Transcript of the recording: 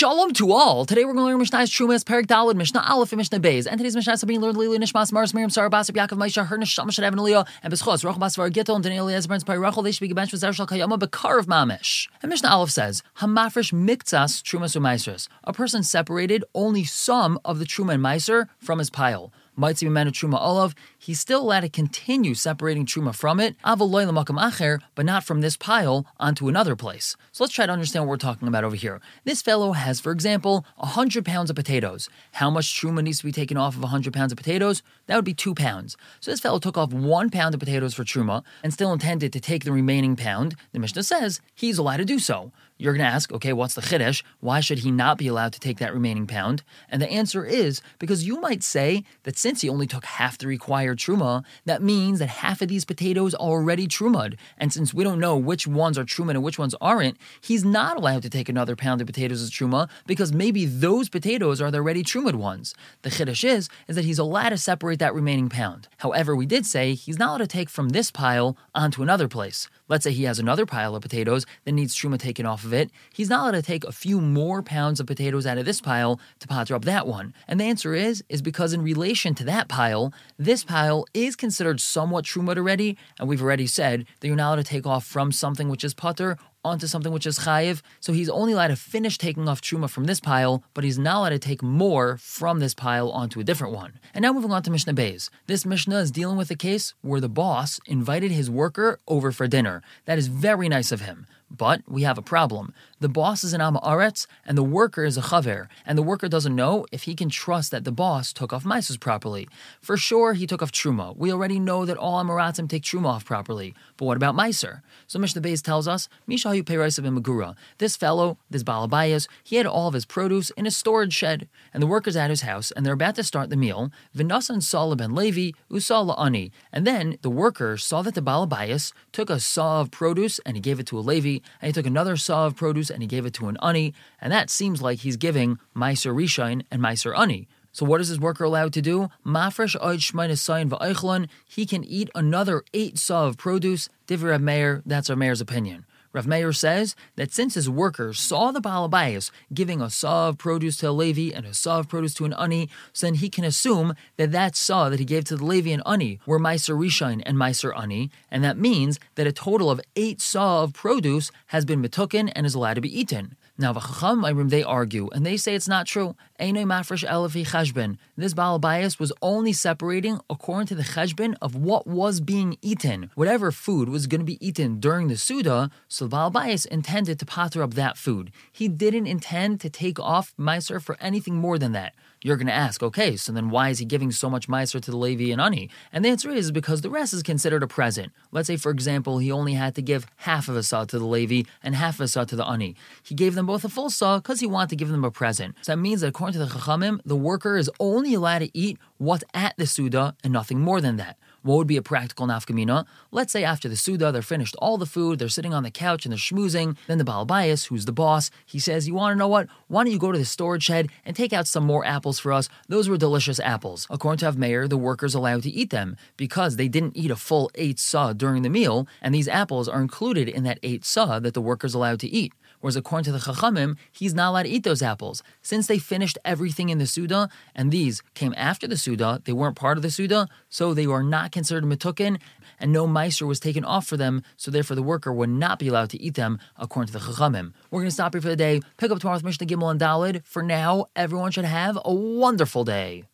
Shalom to all. Today we're going to learn Mishnah's Trumas, Perik Dalid, Mishnah Aleph, and Mishnah Beis. And today's Mishnah is being learned Lili Nishmas, Mars, Miriam, Sarah, Basar, Yaakov, Maisha, Her, Nishama, Shadav, and Aliyah, and Beschos, Basar, Gittel, and Daniel, Eliezer, Burns, Pai, they should be gebenched with Zershal Kayama, Bekar of Mamish. And Mishnah Aleph says, Hamafresh Miktsas, Trumas, Umaisers. A person separated only some of the Truma and Meiser from his pile might see a man of truma olav, he's still allowed to continue separating truma from it, acher, but not from this pile onto another place. So let's try to understand what we're talking about over here. This fellow has, for example, 100 pounds of potatoes. How much truma needs to be taken off of 100 pounds of potatoes? That would be two pounds. So this fellow took off one pound of potatoes for truma and still intended to take the remaining pound. The Mishnah says he's allowed to do so. You're going to ask, okay, what's the chiddush? Why should he not be allowed to take that remaining pound? And the answer is because you might say that since he only took half the required truma, that means that half of these potatoes are already trumad. And since we don't know which ones are trumad and which ones aren't, he's not allowed to take another pound of potatoes as truma because maybe those potatoes are the already trumad ones. The chiddush is is that he's allowed to separate that remaining pound. However, we did say he's not allowed to take from this pile onto another place. Let's say he has another pile of potatoes that needs truma taken off of it. He's not allowed to take a few more pounds of potatoes out of this pile to potter up that one. And the answer is, is because in relation to that pile, this pile is considered somewhat truma already, and we've already said that you're not allowed to take off from something which is putter onto something which is chayiv. So he's only allowed to finish taking off truma from this pile, but he's not allowed to take more from this pile onto a different one. And now moving on to Mishnah Beis. This Mishnah is dealing with a case where the boss invited his worker over for dinner. That is very nice of him. But we have a problem. The boss is an Am Aretz, and the worker is a Chaver, and the worker doesn't know if he can trust that the boss took off Mises properly. For sure, he took off Truma. We already know that all Amaratzim take Truma off properly. But what about Meiser? So Mishnah Beis tells us, This fellow, this Balabayas, he had all of his produce in a storage shed, and the workers at his house, and they're about to start the meal. Vinasan Sala ben Levi, Usala Ani. And then the worker saw that the Balabayas took a saw of produce and he gave it to a Levi and he took another saw of produce and he gave it to an ani, and that seems like he's giving Meiser Rishain and Meiser Ani. So what is his worker allowed to do? Mafresh oid He can eat another eight saw of produce. Divrei Meir. That's Rav Meir's opinion. Rav Meir says that since his workers saw the Balabayas giving a saw of produce to a Levi and a saw of produce to an Ani, so then he can assume that that saw that he gave to the Levi and Ani were Meiser Rishain and Meiser Ani, and that means that a total of eight saw of produce has been mitukin and is allowed to be eaten. Now, the they argue, and they say it's not true. This balabayas was only separating according to the cheshbon of what was being eaten. Whatever food was going to be eaten during the Suda, so the balabayas intended to patter up that food. He didn't intend to take off Meiser for anything more than that. You're going to ask, okay, so then why is he giving so much Meiser to the Levi and Ani? And the answer is because the rest is considered a present. Let's say, for example, he only had to give half of a saw to the Levi and half of a saw to the Ani. He gave them both a full saw because he wanted to give them a present. So that means that according to the Chachamim, the worker is only allowed to eat what's at the Suda and nothing more than that. What would be a practical nafkamina? Let's say after the Suda, they're finished all the food, they're sitting on the couch and they're schmoozing. Then the Balbias, who's the boss, he says, You want to know what? Why don't you go to the storage shed and take out some more apples for us? Those were delicious apples. According to Rav Meir, the workers allowed to eat them because they didn't eat a full eight saw during the meal, and these apples are included in that eight saw that the workers allowed to eat. Whereas according to the Chachamim, he's not allowed to eat those apples. Since they finished everything in the Suda, and these came after the Suda, they weren't part of the Suda, so they were not considered Metukin, and no Meiser was taken off for them, so therefore the worker would not be allowed to eat them, according to the Chachamim. We're going to stop here for the day, pick up tomorrow with Mishnah Gimel and Dalid. For now, everyone should have a wonderful day.